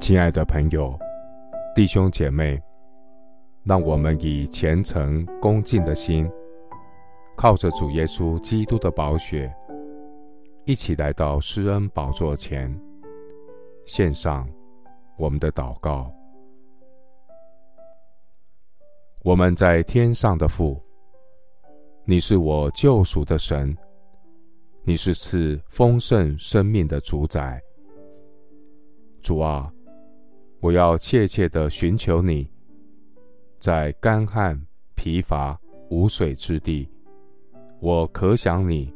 亲爱的朋友、弟兄姐妹，让我们以虔诚恭敬的心，靠着主耶稣基督的宝血，一起来到施恩宝座前，献上我们的祷告。我们在天上的父，你是我救赎的神，你是赐丰盛生命的主宰。主啊，我要切切的寻求你，在干旱、疲乏、无水之地，我可想你，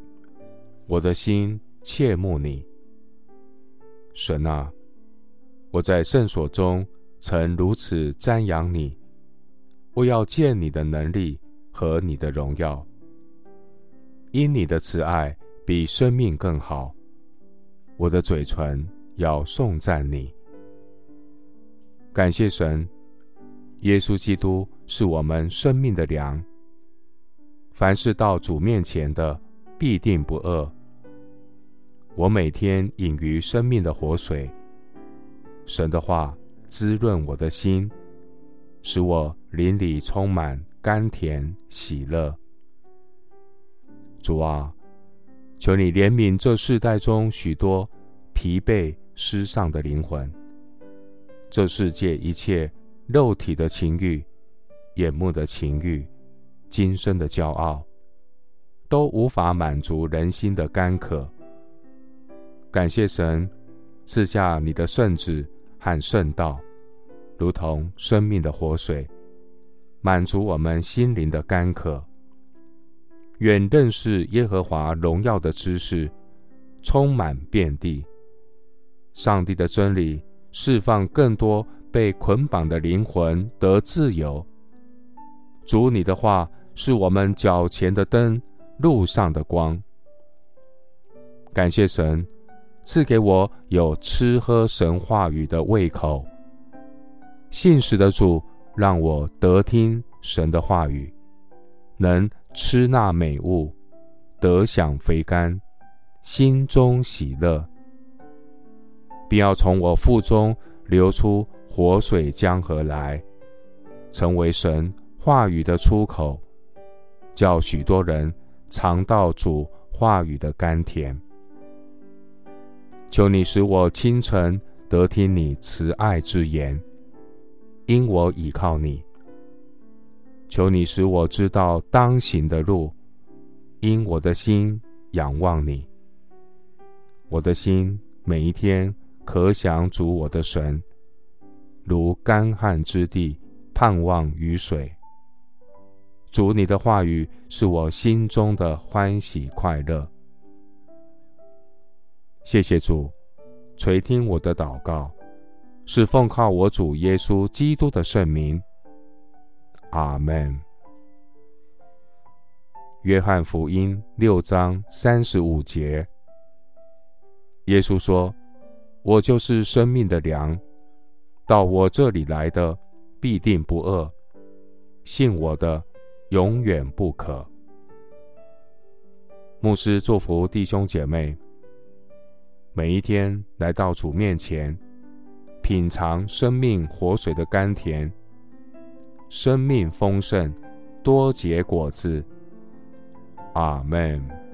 我的心切慕你。神啊，我在圣所中曾如此瞻仰你。我要见你的能力和你的荣耀，因你的慈爱比生命更好。我的嘴唇要颂赞你。感谢神，耶稣基督是我们生命的粮。凡是到主面前的，必定不饿。我每天饮于生命的活水，神的话滋润我的心。使我灵里充满甘甜喜乐。主啊，求你怜悯这世代中许多疲惫失丧的灵魂。这世界一切肉体的情欲、眼目的情欲、今生的骄傲，都无法满足人心的干渴。感谢神赐下你的圣子和圣道。如同生命的活水，满足我们心灵的干渴。愿认识耶和华荣耀的知识充满遍地。上帝的真理释放更多被捆绑的灵魂得自由。主，你的话是我们脚前的灯，路上的光。感谢神赐给我有吃喝神话语的胃口。信实的主，让我得听神的话语，能吃那美物，得享肥甘，心中喜乐，并要从我腹中流出活水江河来，成为神话语的出口，叫许多人尝到主话语的甘甜。求你使我清晨得听你慈爱之言。因我倚靠你，求你使我知道当行的路，因我的心仰望你。我的心每一天渴想主我的神，如干旱之地盼望雨水。主你的话语是我心中的欢喜快乐。谢谢主，垂听我的祷告。是奉靠我主耶稣基督的圣名，阿门。约翰福音六章三十五节，耶稣说：“我就是生命的粮，到我这里来的必定不饿，信我的永远不渴。”牧师祝福弟兄姐妹，每一天来到主面前。品尝生命活水的甘甜，生命丰盛，多结果子。阿门。